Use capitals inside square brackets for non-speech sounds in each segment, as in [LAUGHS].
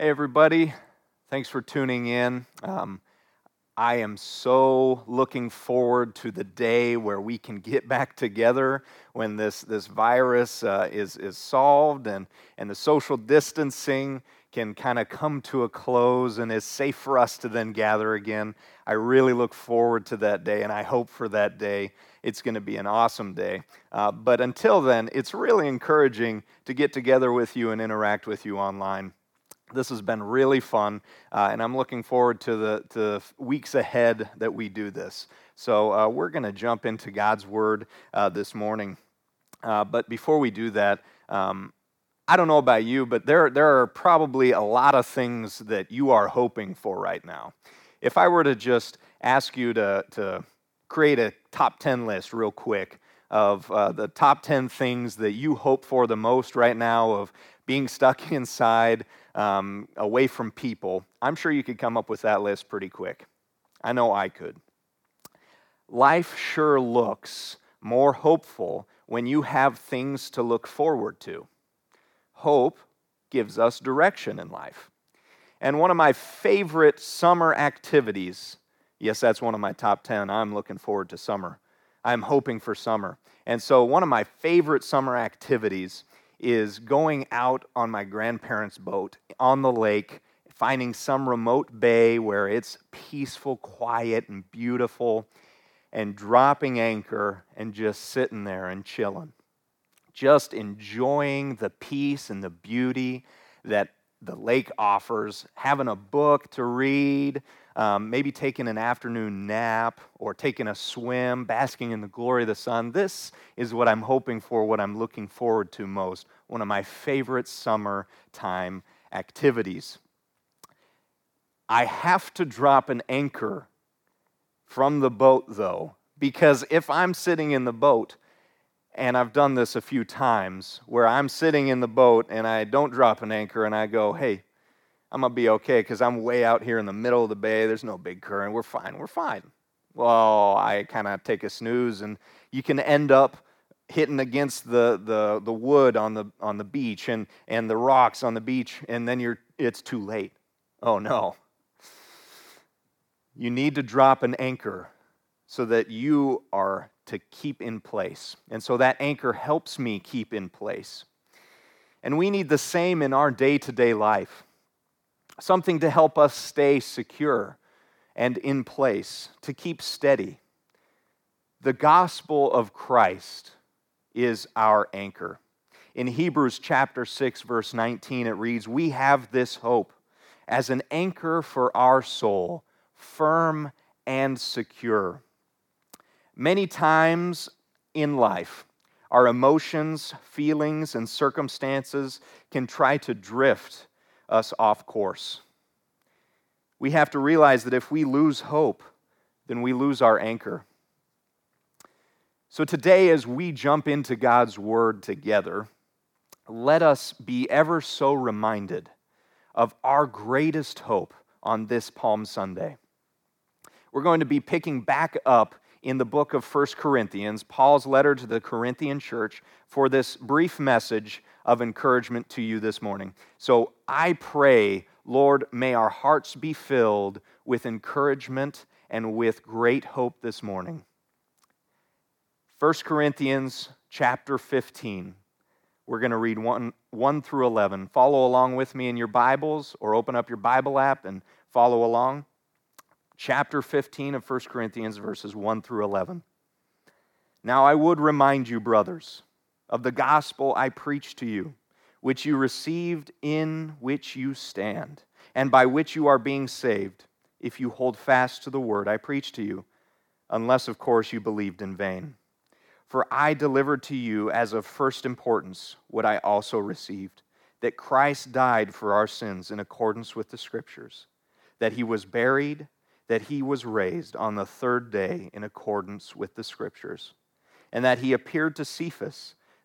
Hey, everybody. Thanks for tuning in. Um, I am so looking forward to the day where we can get back together when this, this virus uh, is, is solved and, and the social distancing can kind of come to a close and is safe for us to then gather again. I really look forward to that day and I hope for that day. It's going to be an awesome day. Uh, but until then, it's really encouraging to get together with you and interact with you online. This has been really fun, uh, and I'm looking forward to the to weeks ahead that we do this. So uh, we're going to jump into God's Word uh, this morning. Uh, but before we do that, um, I don't know about you, but there, there are probably a lot of things that you are hoping for right now. If I were to just ask you to, to create a top 10 list real quick of uh, the top 10 things that you hope for the most right now of being stuck [LAUGHS] inside, um, away from people, I'm sure you could come up with that list pretty quick. I know I could. Life sure looks more hopeful when you have things to look forward to. Hope gives us direction in life. And one of my favorite summer activities, yes, that's one of my top 10. I'm looking forward to summer. I'm hoping for summer. And so, one of my favorite summer activities is going out on my grandparents' boat on the lake, finding some remote bay where it's peaceful, quiet, and beautiful, and dropping anchor and just sitting there and chilling. Just enjoying the peace and the beauty that the lake offers, having a book to read, um, maybe taking an afternoon nap or taking a swim, basking in the glory of the sun. This is what I'm hoping for, what I'm looking forward to most. One of my favorite summertime activities. I have to drop an anchor from the boat, though, because if I'm sitting in the boat, and I've done this a few times where I'm sitting in the boat and I don't drop an anchor and I go, hey, I'm going to be okay because I'm way out here in the middle of the bay. There's no big current. We're fine. We're fine. Well, I kind of take a snooze, and you can end up hitting against the, the, the wood on the, on the beach and, and the rocks on the beach, and then you're, it's too late. Oh, no. You need to drop an anchor so that you are to keep in place. And so that anchor helps me keep in place. And we need the same in our day to day life something to help us stay secure and in place, to keep steady. The gospel of Christ is our anchor. In Hebrews chapter 6 verse 19 it reads, "We have this hope as an anchor for our soul, firm and secure." Many times in life, our emotions, feelings, and circumstances can try to drift us off course. We have to realize that if we lose hope, then we lose our anchor. So today, as we jump into God's Word together, let us be ever so reminded of our greatest hope on this Palm Sunday. We're going to be picking back up in the book of First Corinthians, Paul's letter to the Corinthian church, for this brief message of encouragement to you this morning. So I pray, Lord, may our hearts be filled with encouragement and with great hope this morning. 1 Corinthians chapter 15. We're going to read 1, 1 through 11. Follow along with me in your Bibles or open up your Bible app and follow along. Chapter 15 of 1 Corinthians, verses 1 through 11. Now I would remind you, brothers, of the gospel I preached to you, which you received, in which you stand, and by which you are being saved, if you hold fast to the word I preached to you, unless, of course, you believed in vain. For I delivered to you as of first importance what I also received that Christ died for our sins in accordance with the Scriptures, that he was buried, that he was raised on the third day in accordance with the Scriptures, and that he appeared to Cephas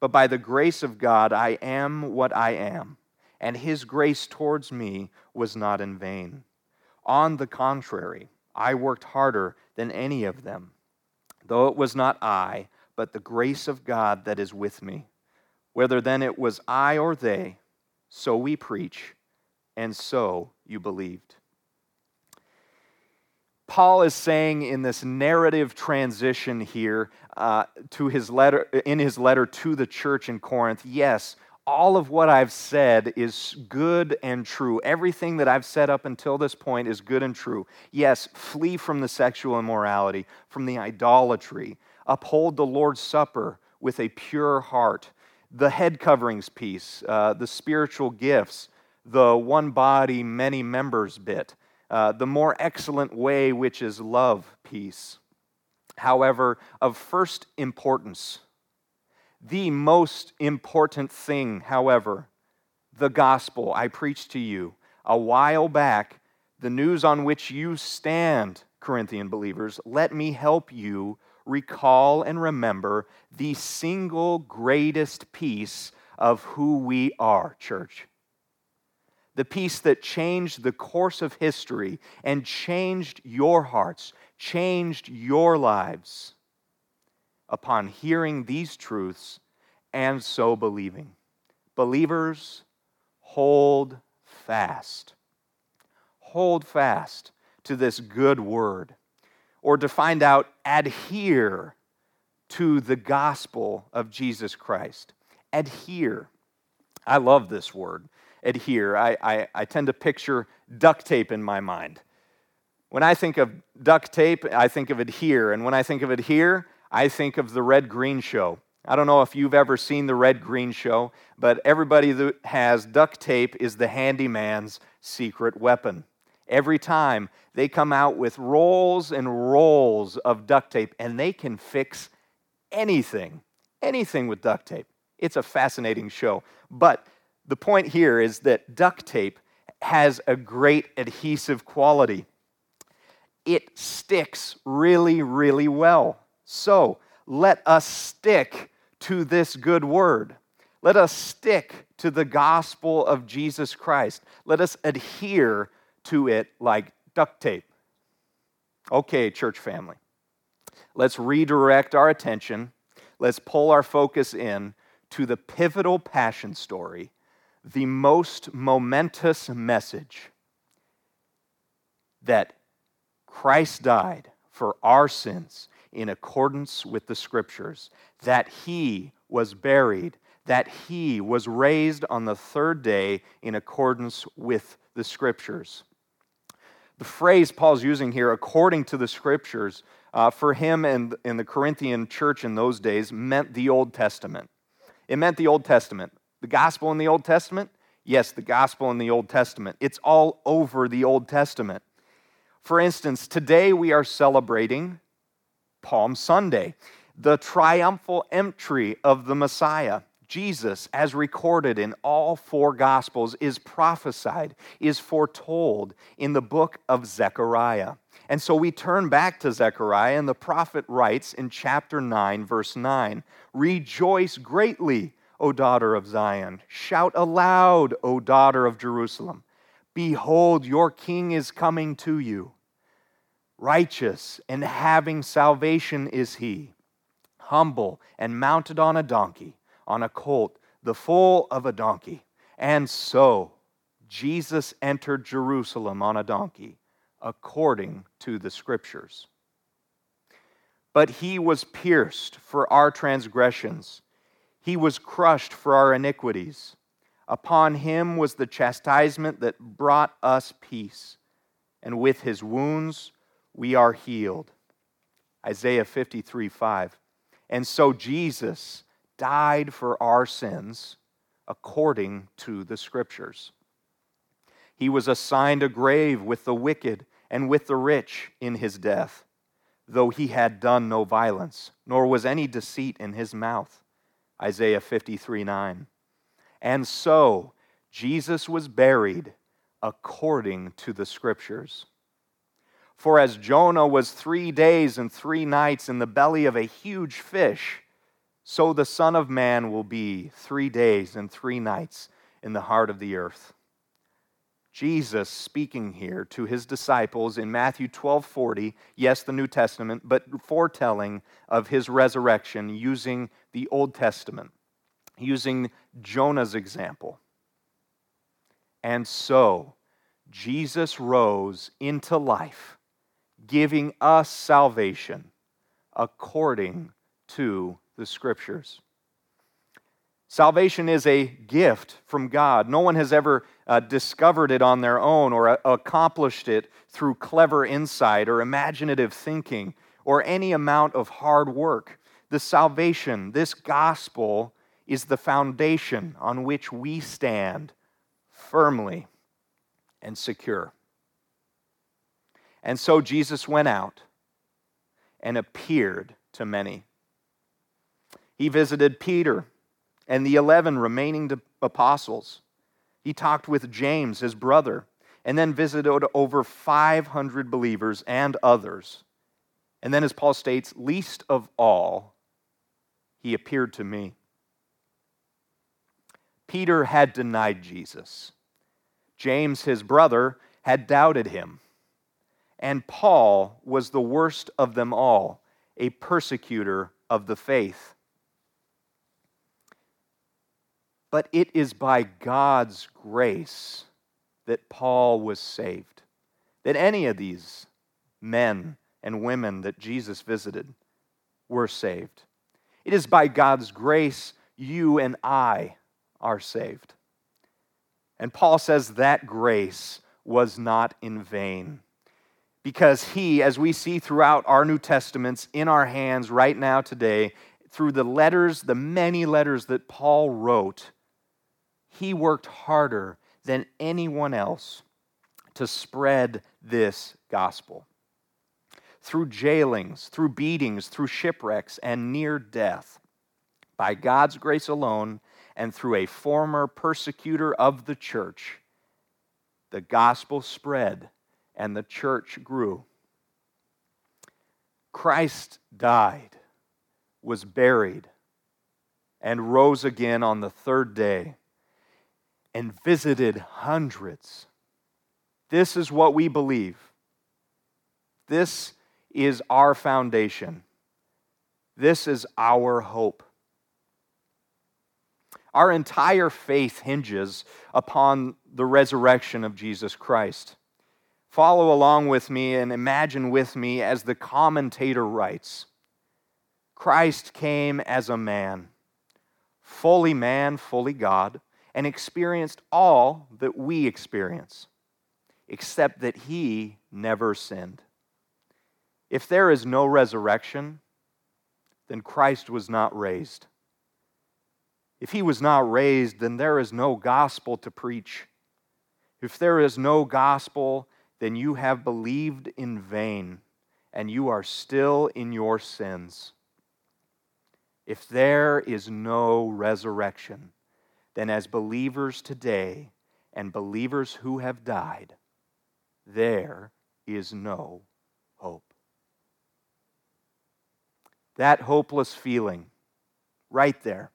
But by the grace of God, I am what I am, and his grace towards me was not in vain. On the contrary, I worked harder than any of them, though it was not I, but the grace of God that is with me. Whether then it was I or they, so we preach and so you believed. Paul is saying in this narrative transition here uh, to his letter, in his letter to the church in Corinth, yes, all of what I've said is good and true. Everything that I've said up until this point is good and true. Yes, flee from the sexual immorality, from the idolatry, uphold the Lord's Supper with a pure heart, the head coverings piece, uh, the spiritual gifts the one body, many members bit, uh, the more excellent way, which is love piece. However, of first importance, the most important thing, however, the gospel I preached to you a while back, the news on which you stand, Corinthian believers, let me help you recall and remember the single greatest piece of who we are, church the peace that changed the course of history and changed your hearts, changed your lives upon hearing these truths and so believing. Believers, hold fast. Hold fast to this good word. Or to find out, adhere to the gospel of Jesus Christ. Adhere. I love this word adhere. I, I, I tend to picture duct tape in my mind. When I think of duct tape, I think of adhere. And when I think of adhere, I think of the red green show. I don't know if you've ever seen the red green show, but everybody that has duct tape is the handyman's secret weapon. Every time they come out with rolls and rolls of duct tape, and they can fix anything, anything with duct tape. It's a fascinating show. But the point here is that duct tape has a great adhesive quality. It sticks really, really well. So let us stick to this good word. Let us stick to the gospel of Jesus Christ. Let us adhere to it like duct tape. Okay, church family, let's redirect our attention. Let's pull our focus in to the pivotal passion story the most momentous message that Christ died for our sins in accordance with the scriptures, that he was buried, that he was raised on the third day in accordance with the scriptures. The phrase Paul's using here, according to the scriptures, uh, for him and in the Corinthian church in those days, meant the Old Testament. It meant the Old Testament. The gospel in the Old Testament? Yes, the gospel in the Old Testament. It's all over the Old Testament. For instance, today we are celebrating Palm Sunday, the triumphal entry of the Messiah. Jesus, as recorded in all four Gospels, is prophesied, is foretold in the book of Zechariah. And so we turn back to Zechariah, and the prophet writes in chapter 9, verse 9 Rejoice greatly, O daughter of Zion. Shout aloud, O daughter of Jerusalem. Behold, your king is coming to you. Righteous and having salvation is he, humble and mounted on a donkey, on a colt, the foal of a donkey. And so Jesus entered Jerusalem on a donkey, according to the scriptures. But he was pierced for our transgressions he was crushed for our iniquities. Upon him was the chastisement that brought us peace, and with his wounds we are healed. Isaiah 53 5. And so Jesus died for our sins according to the scriptures. He was assigned a grave with the wicked and with the rich in his death, though he had done no violence, nor was any deceit in his mouth. Isaiah 53 9. And so Jesus was buried according to the Scriptures. For as Jonah was three days and three nights in the belly of a huge fish, so the Son of Man will be three days and three nights in the heart of the earth. Jesus speaking here to his disciples in Matthew 12 40, yes, the New Testament, but foretelling of his resurrection using the Old Testament, using Jonah's example. And so, Jesus rose into life giving us salvation according to the Scriptures. Salvation is a gift from God. No one has ever uh, discovered it on their own or uh, accomplished it through clever insight or imaginative thinking or any amount of hard work. The salvation, this gospel, is the foundation on which we stand firmly and secure. And so Jesus went out and appeared to many. He visited Peter and the 11 remaining apostles. He talked with James, his brother, and then visited over 500 believers and others. And then, as Paul states, least of all, he appeared to me. Peter had denied Jesus. James, his brother, had doubted him. And Paul was the worst of them all, a persecutor of the faith. But it is by God's grace that Paul was saved, that any of these men and women that Jesus visited were saved. It is by God's grace you and I are saved. And Paul says that grace was not in vain because he, as we see throughout our New Testaments in our hands right now today, through the letters, the many letters that Paul wrote, he worked harder than anyone else to spread this gospel. Through jailings, through beatings, through shipwrecks, and near death, by God's grace alone, and through a former persecutor of the church, the gospel spread and the church grew. Christ died, was buried, and rose again on the third day and visited hundreds. This is what we believe. This is our foundation. This is our hope. Our entire faith hinges upon the resurrection of Jesus Christ. Follow along with me and imagine with me as the commentator writes Christ came as a man, fully man, fully God, and experienced all that we experience, except that he never sinned. If there is no resurrection, then Christ was not raised. If he was not raised, then there is no gospel to preach. If there is no gospel, then you have believed in vain, and you are still in your sins. If there is no resurrection, then as believers today and believers who have died, there is no hope. That hopeless feeling, right there,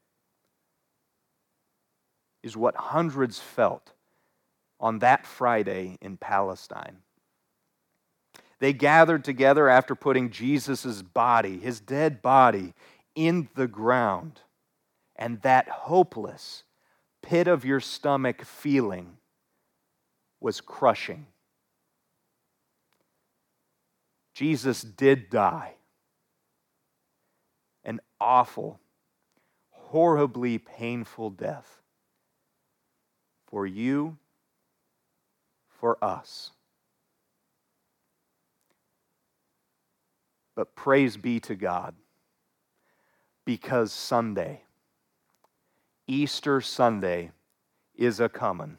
is what hundreds felt on that Friday in Palestine. They gathered together after putting Jesus' body, his dead body, in the ground. And that hopeless, pit of your stomach feeling was crushing. Jesus did die. An awful, horribly painful death for you for us. But praise be to God because Sunday, Easter Sunday, is a coming.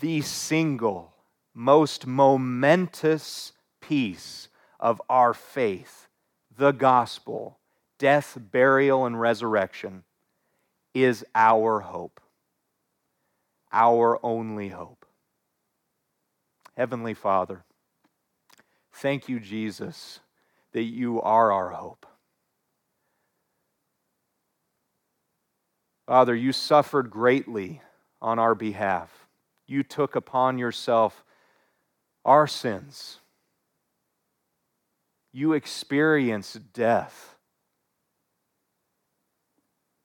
The single most momentous piece of our faith, the gospel, death, burial, and resurrection, is our hope. our only hope. Heavenly Father, thank you, Jesus, that you are our hope. Father, you suffered greatly on our behalf. You took upon yourself our sins. You experienced death.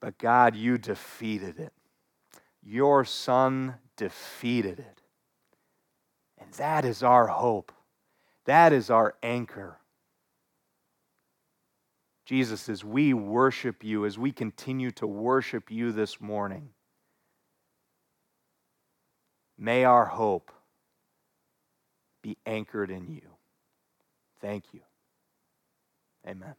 But God, you defeated it. Your Son defeated it. And that is our hope. That is our anchor. Jesus, as we worship you, as we continue to worship you this morning, may our hope be anchored in you. Thank you. Amen.